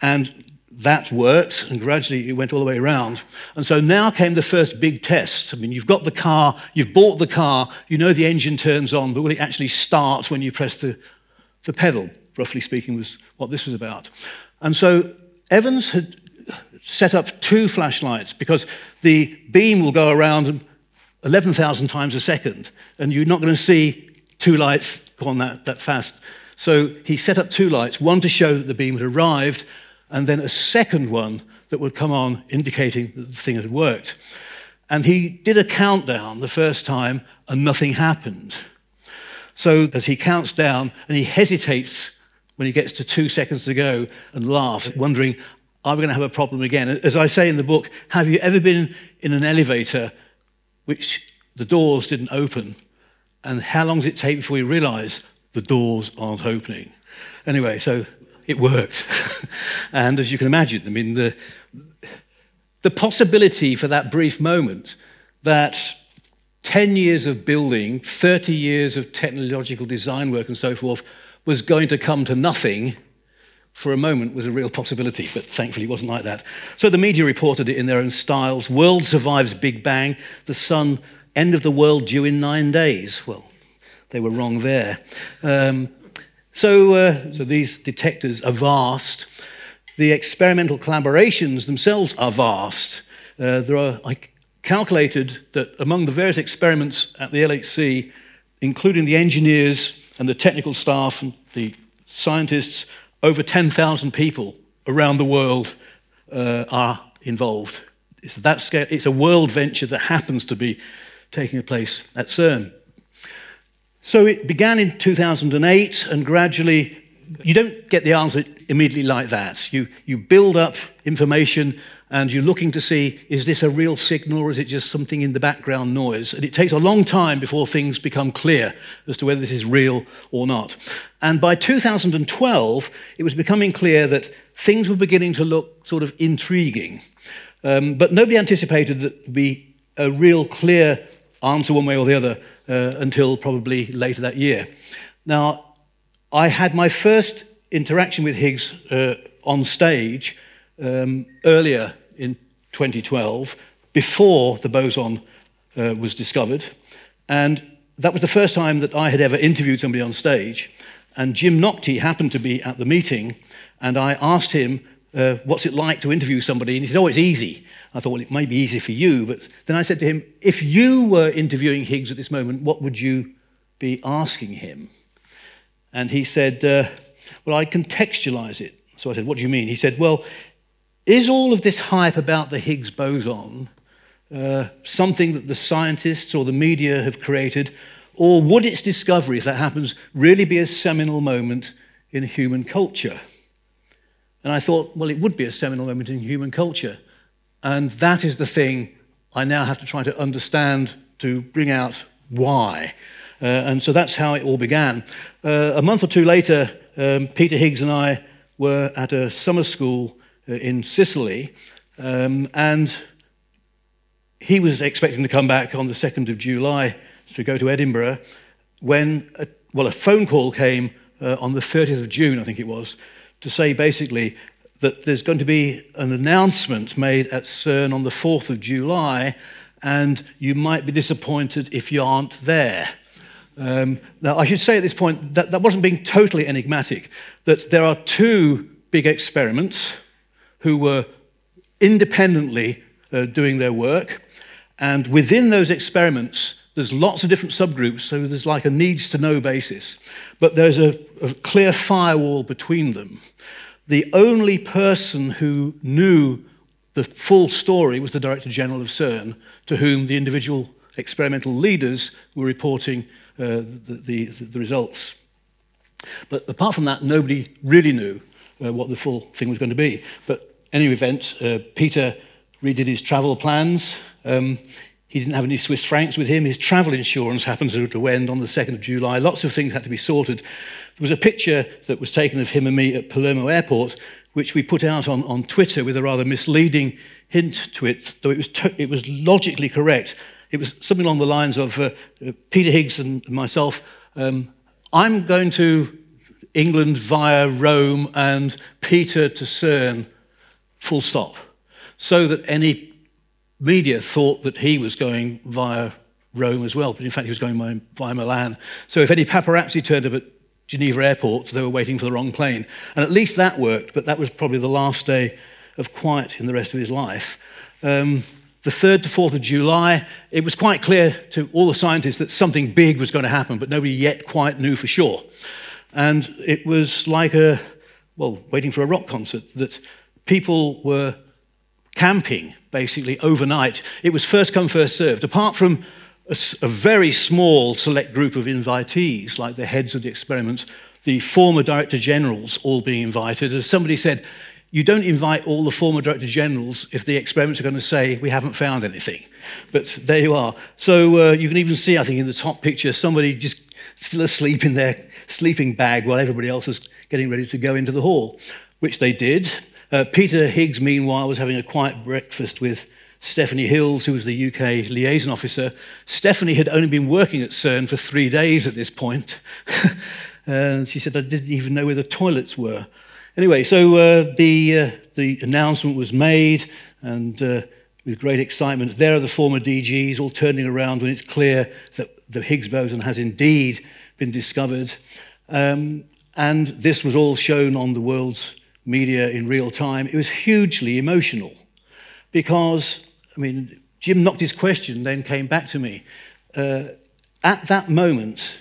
And that worked, and gradually it went all the way around. And so now came the first big test. I mean, you've got the car, you've bought the car, you know the engine turns on, but will it actually start when you press the, the pedal? Roughly speaking, was what this was about. And so Evans had set up two flashlights because the beam will go around 11,000 times a second, and you're not going to see two lights go on that, that fast. So he set up two lights, one to show that the beam had arrived, and then a second one that would come on indicating that the thing had worked. And he did a countdown the first time, and nothing happened. So as he counts down and he hesitates when he gets to two seconds to go and laughs, wondering, are we going to have a problem again? As I say in the book, have you ever been in an elevator which the doors didn't open? And how long does it take before you realize the doors aren't opening? Anyway, so it worked. and as you can imagine, I mean, the, the possibility for that brief moment that 10 years of building, 30 years of technological design work and so forth was going to come to nothing for a moment was a real possibility, but thankfully it wasn't like that. So the media reported it in their own styles. World survives Big Bang. The sun, end of the world due in nine days. Well, they were wrong there. Um, so, uh, so these detectors are vast. The experimental collaborations themselves are vast. Uh, there are, I calculated that among the various experiments at the LHC, including the engineers and the technical staff and the scientists, over 10,000 people around the world uh, are involved. It's, that scale, it's a world venture that happens to be taking place at CERN. So it began in 2008, and gradually, you don't get the answer immediately like that. You, you build up information and you're looking to see is this a real signal or is it just something in the background noise? And it takes a long time before things become clear as to whether this is real or not. And by 2012, it was becoming clear that things were beginning to look sort of intriguing. Um, but nobody anticipated that there'd be a real clear answer one way or the other uh, until probably later that year. Now, I had my first interaction with Higgs uh, on stage um, earlier in 2012, before the boson uh, was discovered. And that was the first time that I had ever interviewed somebody on stage. And Jim Naughtie happened to be at the meeting, and I asked him uh, what's it like to interview somebody? And he said, oh, it's easy. I thought, well, it may be easy for you. But then I said to him, if you were interviewing Higgs at this moment, what would you be asking him? And he said, uh, well, I contextualize it. So I said, what do you mean? He said, well, is all of this hype about the Higgs boson uh, something that the scientists or the media have created? Or would its discovery, if that happens, really be a seminal moment in human culture? And I thought, well, it would be a seminal moment in human culture. And that is the thing I now have to try to understand to bring out why. Uh, and so that's how it all began. Uh, a month or two later, um, Peter Higgs and I were at a summer school uh, in Sicily, um, and he was expecting to come back on the 2nd of July to go to Edinburgh when, a, well, a phone call came uh, on the 30th of June, I think it was, to say basically that there's going to be an announcement made at CERN on the 4th of July, and you might be disappointed if you aren't there. Um, now, I should say at this point that that wasn't being totally enigmatic, that there are two big experiments who were independently uh, doing their work, and within those experiments, There's lots of different subgroups, so there's like a needs to know basis. But there's a, a clear firewall between them. The only person who knew the full story was the Director General of CERN, to whom the individual experimental leaders were reporting uh, the, the, the results. But apart from that, nobody really knew uh, what the full thing was going to be. But any event, uh, Peter redid his travel plans. Um, he didn't have any Swiss francs with him. His travel insurance happened to, end on the 2nd of July. Lots of things had to be sorted. There was a picture that was taken of him and me at Palermo Airport, which we put out on, on Twitter with a rather misleading hint to it, though it was, it was logically correct. It was something along the lines of uh, Peter Higgs and myself. Um, I'm going to England via Rome and Peter to CERN, full stop. So that any media thought that he was going via Rome as well, but in fact he was going via Milan. So if any paparazzi turned up at Geneva airport, they were waiting for the wrong plane. And at least that worked, but that was probably the last day of quiet in the rest of his life. Um, the 3rd to 4th of July, it was quite clear to all the scientists that something big was going to happen, but nobody yet quite knew for sure. And it was like a, well, waiting for a rock concert, that people were camping basically overnight. It was first come, first served. Apart from a, a very small select group of invitees, like the heads of the experiments, the former director generals all being invited, as somebody said, you don't invite all the former director generals if the experiments are going to say we haven't found anything. But there you are. So uh, you can even see, I think, in the top picture, somebody just still asleep in their sleeping bag while everybody else was getting ready to go into the hall, which they did. Uh, Peter Higgs, meanwhile, was having a quiet breakfast with Stephanie Hills, who was the UK liaison officer. Stephanie had only been working at CERN for three days at this point. and she said, I didn't even know where the toilets were. Anyway, so uh, the, uh, the announcement was made, and uh, with great excitement, there are the former DGs all turning around when it's clear that the Higgs boson has indeed been discovered. Um, and this was all shown on the world's media in real time. It was hugely emotional because, I mean, Jim Naughtie's question, then came back to me. Uh, at that moment,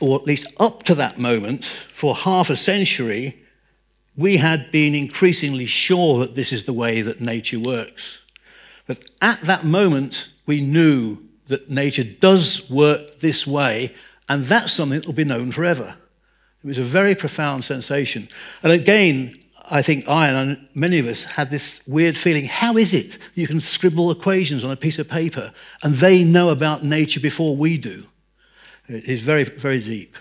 or at least up to that moment, for half a century, we had been increasingly sure that this is the way that nature works. But at that moment, we knew that nature does work this way, and that's something that will be known forever. It was a very profound sensation. And again, I think I and many of us had this weird feeling how is it you can scribble equations on a piece of paper and they know about nature before we do? It is very, very deep.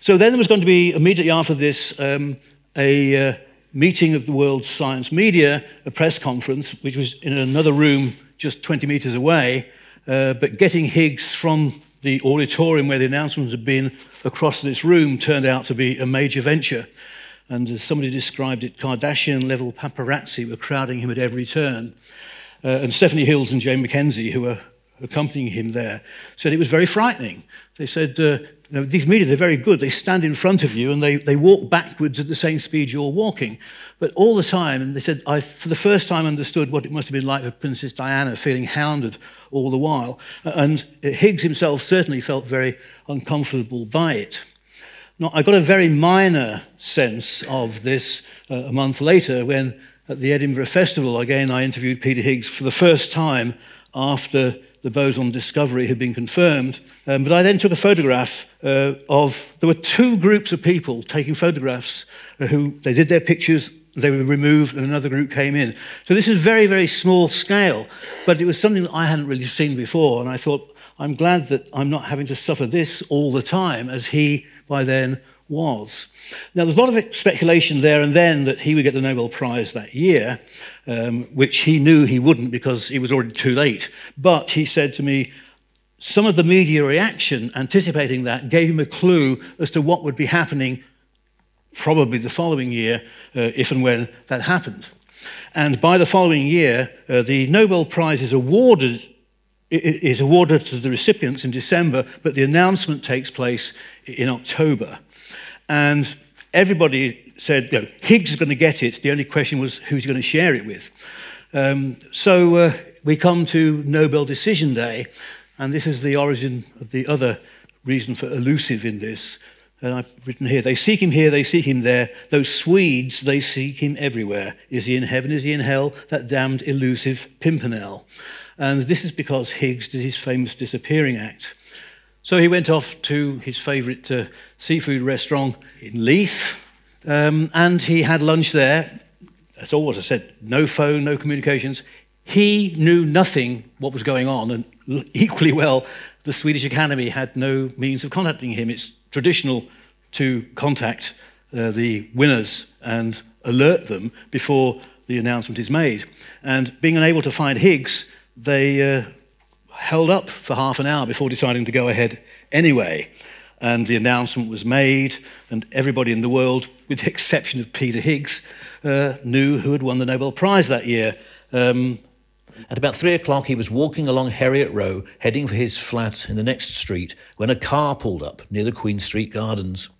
So then there was going to be, immediately after this, um, a uh, meeting of the world's science media, a press conference, which was in another room just 20 meters away. Uh, but getting Higgs from the auditorium where the announcements had been across this room turned out to be a major venture. And as somebody described it, Kardashian level paparazzi were crowding him at every turn. Uh, and Stephanie Hills and Jane McKenzie, who were accompanying him there, said it was very frightening. They said, uh, you know, these media, they're very good. They stand in front of you and they, they walk backwards at the same speed you're walking. But all the time, and they said, I for the first time understood what it must have been like for Princess Diana feeling hounded all the while. And Higgs himself certainly felt very uncomfortable by it. Now, I got a very minor sense of this uh, a month later when at the Edinburgh Festival, again, I interviewed Peter Higgs for the first time after the boson discovery had been confirmed. Um, but I then took a photograph uh, of, there were two groups of people taking photographs uh, who, they did their pictures, they were removed, and another group came in. So this is very, very small scale, but it was something that I hadn't really seen before, and I thought, I'm glad that I'm not having to suffer this all the time, as he by then was. Now, there's a lot of speculation there and then that he would get the Nobel Prize that year, um, which he knew he wouldn't because it was already too late. But he said to me, some of the media reaction anticipating that gave him a clue as to what would be happening probably the following year, uh, if and when that happened. And by the following year, uh, the Nobel Prize is awarded is awarded to the recipients in December, but the announcement takes place in October. And everybody said, you know, Higgs is going to get it. The only question was who's going to share it with. Um, so uh, we come to Nobel Decision Day, and this is the origin of the other reason for elusive in this. And I've written here, they seek him here, they seek him there. Those Swedes, they seek him everywhere. Is he in heaven, is he in hell? That damned elusive Pimpernel. And this is because Higgs did his famous disappearing act. So he went off to his favourite uh, seafood restaurant in Leith, um, and he had lunch there. That's all what I said. No phone, no communications. He knew nothing what was going on, and equally well, the Swedish Academy had no means of contacting him. It's traditional to contact uh, the winners and alert them before the announcement is made. And being unable to find Higgs, they uh, held up for half an hour before deciding to go ahead anyway. And the announcement was made, and everybody in the world, with the exception of Peter Higgs, uh, knew who had won the Nobel Prize that year. Um, at about three o'clock, he was walking along Heriot Row, heading for his flat in the next street, when a car pulled up near the Queen Street Gardens.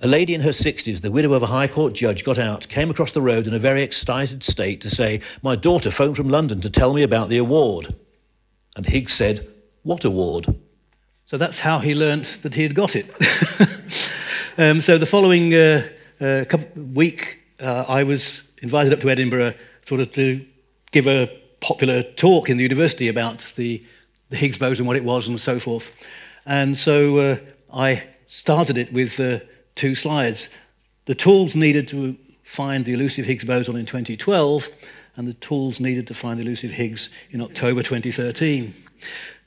A lady in her 60s, the widow of a High Court judge, got out, came across the road in a very excited state to say, My daughter phoned from London to tell me about the award. And Higgs said, What award? So that's how he learnt that he had got it. um, so the following uh, uh, week, uh, I was invited up to Edinburgh sort of to give a popular talk in the university about the, the Higgs boson, what it was, and so forth. And so uh, I started it with uh, two slides. The tools needed to find the elusive Higgs boson in 2012, and the tools needed to find the elusive Higgs in October 2013.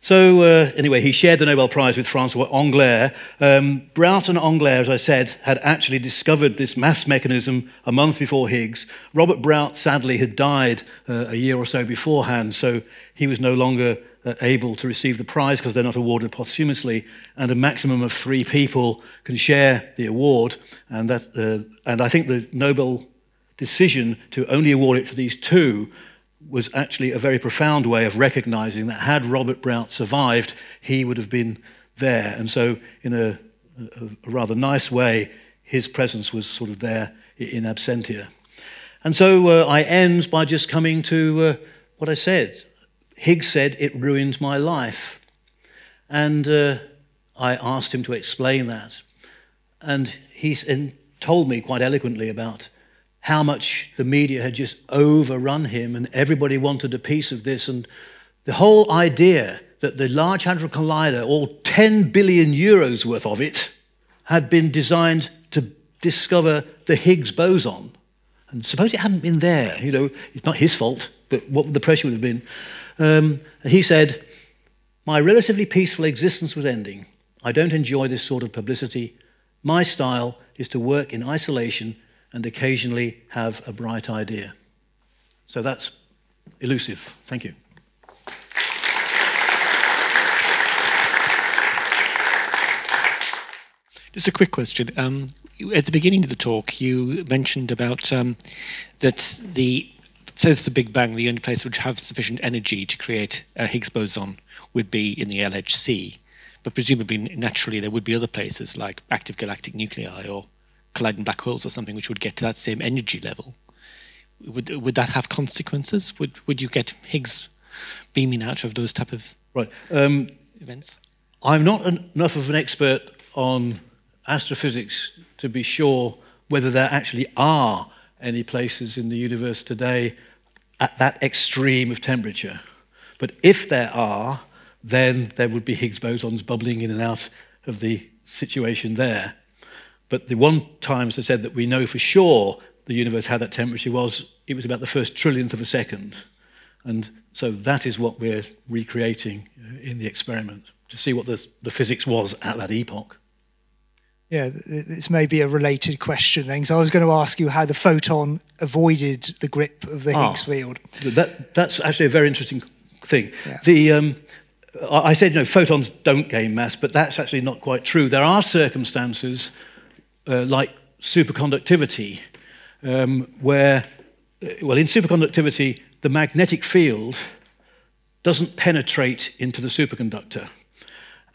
So, uh, anyway, he shared the Nobel Prize with Francois Englert. Um, and Englert, as I said, had actually discovered this mass mechanism a month before Higgs. Robert Brout, sadly, had died uh, a year or so beforehand, so he was no longer uh, able to receive the prize because they're not awarded posthumously, and a maximum of three people can share the award. And, that, uh, and I think the Nobel decision to only award it to these two was actually a very profound way of recognizing that had Robert Brout survived, he would have been there. And so, in a, a, rather nice way, his presence was sort of there in absentia. And so uh, I end by just coming to uh, what I said. Higgs said, It ruined my life. And uh, I asked him to explain that. And he told me quite eloquently about how much the media had just overrun him and everybody wanted a piece of this. And the whole idea that the Large Hadron Collider, all 10 billion euros worth of it, had been designed to discover the Higgs boson. And suppose it hadn't been there, you know, it's not his fault, but what the pressure would have been. Um, he said, My relatively peaceful existence was ending. I don't enjoy this sort of publicity. My style is to work in isolation and occasionally have a bright idea. So that's elusive. Thank you. Just a quick question. Um, at the beginning of the talk, you mentioned about um, that the since the Big Bang, the only place which have sufficient energy to create a Higgs boson would be in the LHC. But presumably, naturally, there would be other places like active galactic nuclei or colliding black holes or something which would get to that same energy level, would would that have consequences? Would would you get Higgs beaming out of those type of right um, events? I'm not an, enough of an expert on astrophysics to be sure whether there actually are any places in the universe today at that extreme of temperature. But if there are, then there would be Higgs bosons bubbling in and out of the situation there. But the one time, as I said, that we know for sure the universe had that temperature was it was about the first trillionth of a second. And so that is what we're recreating uh, in the experiment to see what the, the physics was at that epoch. Yeah, this may be a related question then, because I was going to ask you how the photon avoided the grip of the Higgs ah, field. That, that's actually a very interesting thing. Yeah. The, um, I said, you know, photons don't gain mass, but that's actually not quite true. There are circumstances uh, like superconductivity, um, where, uh, well, in superconductivity, the magnetic field doesn't penetrate into the superconductor.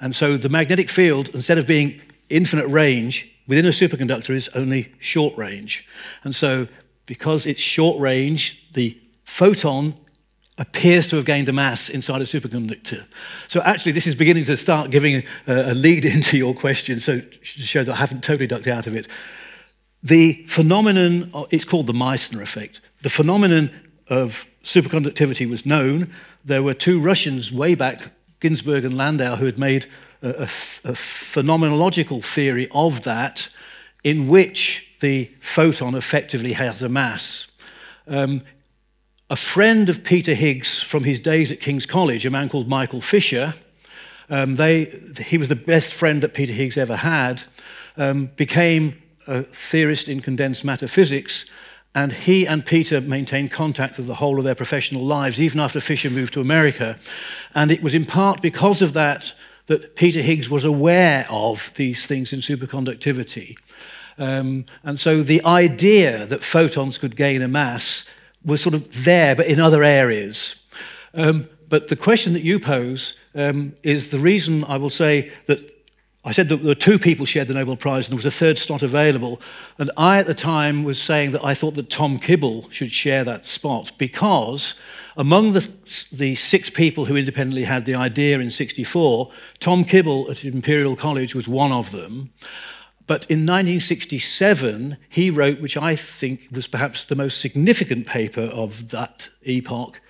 And so the magnetic field, instead of being infinite range, within a superconductor is only short range. And so because it's short range, the photon appears to have gained a mass inside a superconductor. So actually, this is beginning to start giving a, a lead into your question, so to show that I haven't totally ducked out of it. The phenomenon, it's called the Meissner effect. The phenomenon of superconductivity was known. There were two Russians way back, Ginzburg and Landau, who had made a, a, a phenomenological theory of that in which the photon effectively has a mass. Um, a friend of Peter Higgs from his days at King's College, a man called Michael Fisher, um, they, he was the best friend that Peter Higgs ever had, um, became a theorist in condensed matter physics, and he and Peter maintained contact for the whole of their professional lives, even after Fisher moved to America. And it was in part because of that that Peter Higgs was aware of these things in superconductivity. Um, and so the idea that photons could gain a mass was sort of there, but in other areas. Um, but the question that you pose um, is the reason I will say that I said that there were two people shared the Nobel Prize and there was a third slot available. And I, at the time, was saying that I thought that Tom Kibble should share that spot because among the, the six people who independently had the idea in 64, Tom Kibble at Imperial College was one of them. But in 1967, he wrote, which I think was perhaps the most significant paper of that epoch,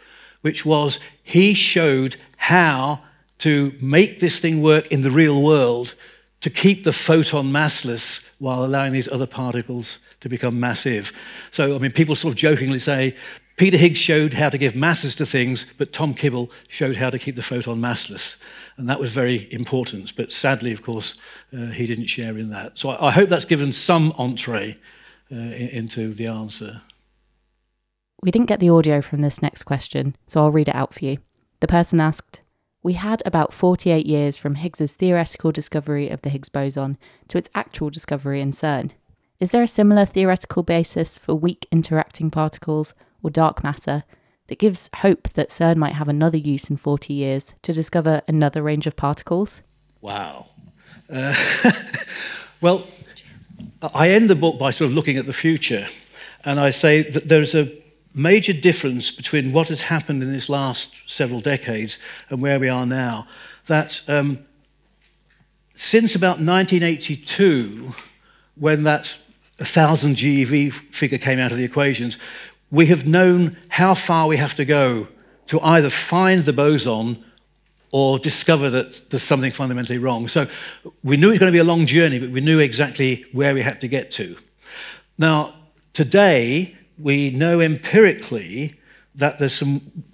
which was he showed how to make this thing work in the real world to keep the photon massless while allowing these other particles to become massive. So, I mean, people sort of jokingly say, Peter Higgs showed how to give masses to things, but Tom Kibble showed how to keep the photon massless. And that was very important. But sadly, of course, uh, he didn't share in that. So I, I hope that's given some entree uh, into the answer. We didn't get the audio from this next question, so I'll read it out for you. The person asked, we had about 48 years from Higgs's theoretical discovery of the Higgs boson to its actual discovery in CERN. Is there a similar theoretical basis for weak interacting particles or dark matter that gives hope that CERN might have another use in 40 years to discover another range of particles? Wow. Uh, well, I end the book by sort of looking at the future, and I say that there's a major difference between what has happened in this last several decades and where we are now. That um, since about 1982, when that 1,000 GeV figure came out of the equations, we have known how far we have to go to either find the boson or discover that there's something fundamentally wrong. So we knew it was going to be a long journey, but we knew exactly where we had to get to. Now, today, we know empirically that there's some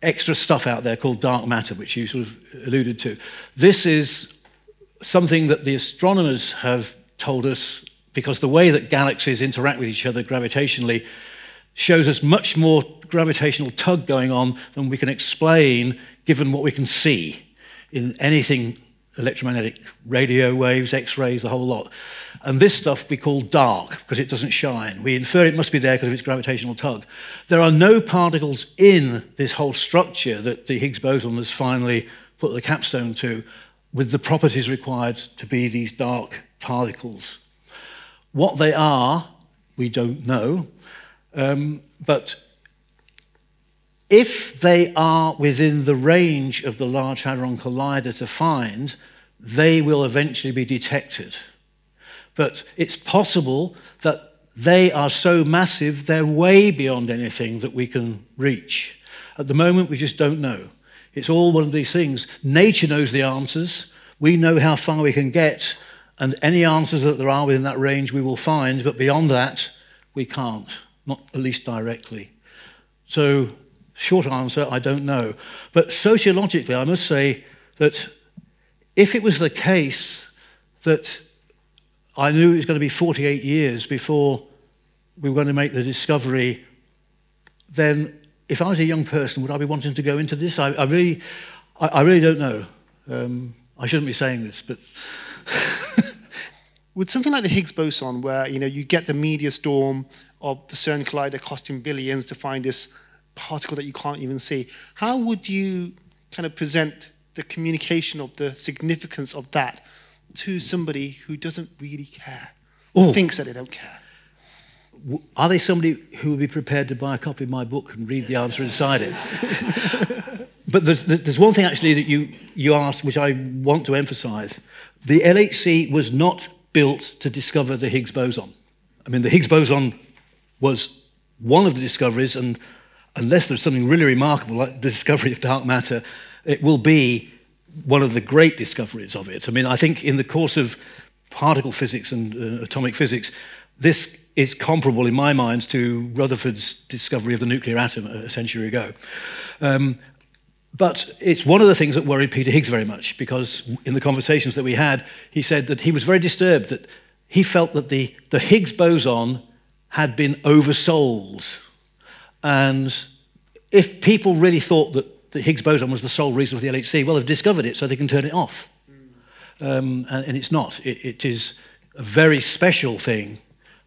extra stuff out there called dark matter, which you sort of alluded to. This is something that the astronomers have told us because the way that galaxies interact with each other gravitationally shows us much more gravitational tug going on than we can explain given what we can see in anything electromagnetic radio waves, X rays, the whole lot. And this stuff we call dark because it doesn't shine. We infer it must be there because of its gravitational tug. There are no particles in this whole structure that the Higgs boson has finally put the capstone to with the properties required to be these dark particles. What they are, we don't know. Um, but if they are within the range of the Large Hadron Collider to find, they will eventually be detected. But it's possible that they are so massive, they're way beyond anything that we can reach. At the moment, we just don't know. It's all one of these things. Nature knows the answers. We know how far we can get, and any answers that there are within that range we will find, but beyond that, we can't, not at least directly. So, short answer, I don't know. But sociologically, I must say that if it was the case that I knew it was going to be 48 years before we were going to make the discovery, then if I was a young person, would I be wanting to go into this? I, I really, I, I, really don't know. Um, I shouldn't be saying this, but. With something like the Higgs boson, where you know you get the media storm of the CERN collider costing billions to find this particle that you can't even see, how would you kind of present the communication of the significance of that to somebody who doesn't really care, Ooh. thinks that they don't care? Are they somebody who would be prepared to buy a copy of my book and read the answer inside it? but there's, there's one thing actually that you, you asked, which I want to emphasize. The LHC was not built to discover the Higgs boson. I mean, the Higgs boson was one of the discoveries, and unless there's something really remarkable like the discovery of dark matter, it will be one of the great discoveries of it. I mean, I think in the course of particle physics and uh, atomic physics, this is comparable in my mind to Rutherford's discovery of the nuclear atom a century ago. Um, but it's one of the things that worried Peter Higgs very much because in the conversations that we had, he said that he was very disturbed that he felt that the, the Higgs boson had been oversold. And if people really thought that the Higgs boson was the sole reason for the LHC, well, they've discovered it so they can turn it off. Um, and, and, it's not. It, it is a very special thing.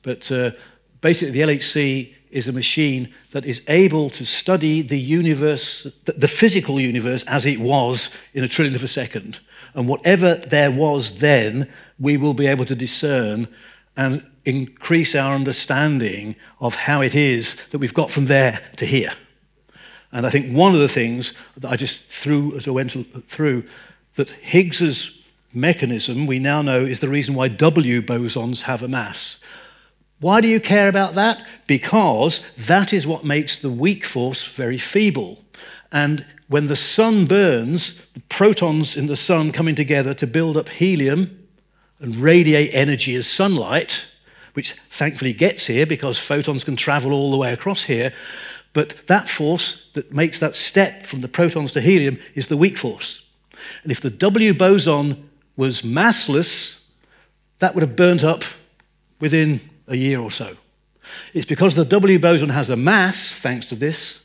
But uh, basically, the LHC is a machine that is able to study the universe, the physical universe as it was in a trillionth of a second. And whatever there was then, we will be able to discern and increase our understanding of how it is that we've got from there to here. And I think one of the things that I just threw as I went through, that Higgs's mechanism we now know is the reason why W bosons have a mass. Why do you care about that? Because that is what makes the weak force very feeble. And when the sun burns, the protons in the sun coming together to build up helium and radiate energy as sunlight, which thankfully gets here because photons can travel all the way across here. But that force that makes that step from the protons to helium is the weak force. And if the W boson was massless, that would have burnt up within a year or so. It's because the W boson has a mass, thanks to this,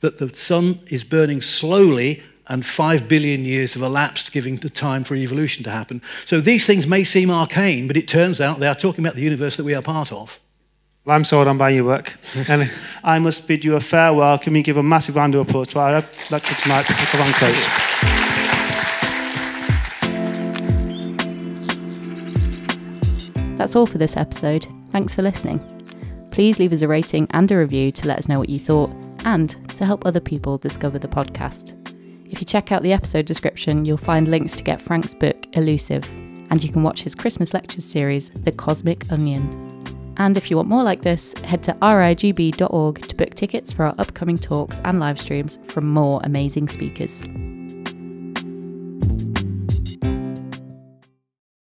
that the sun is burning slowly and five billion years have elapsed, giving the time for evolution to happen. So these things may seem arcane, but it turns out they are talking about the universe that we are part of. Well, I'm sold on by your work. and I must bid you a farewell. Can we give a massive round of applause to our lecturer tonight, Professor Frank Close? That's all for this episode. Thanks for listening. Please leave us a rating and a review to let us know what you thought and to help other people discover the podcast. If you check out the episode description, you'll find links to get Frank's book, Elusive, and you can watch his Christmas lectures series, The Cosmic Onion. And if you want more like this, head to rigb.org to book tickets for our upcoming talks and live streams from more amazing speakers.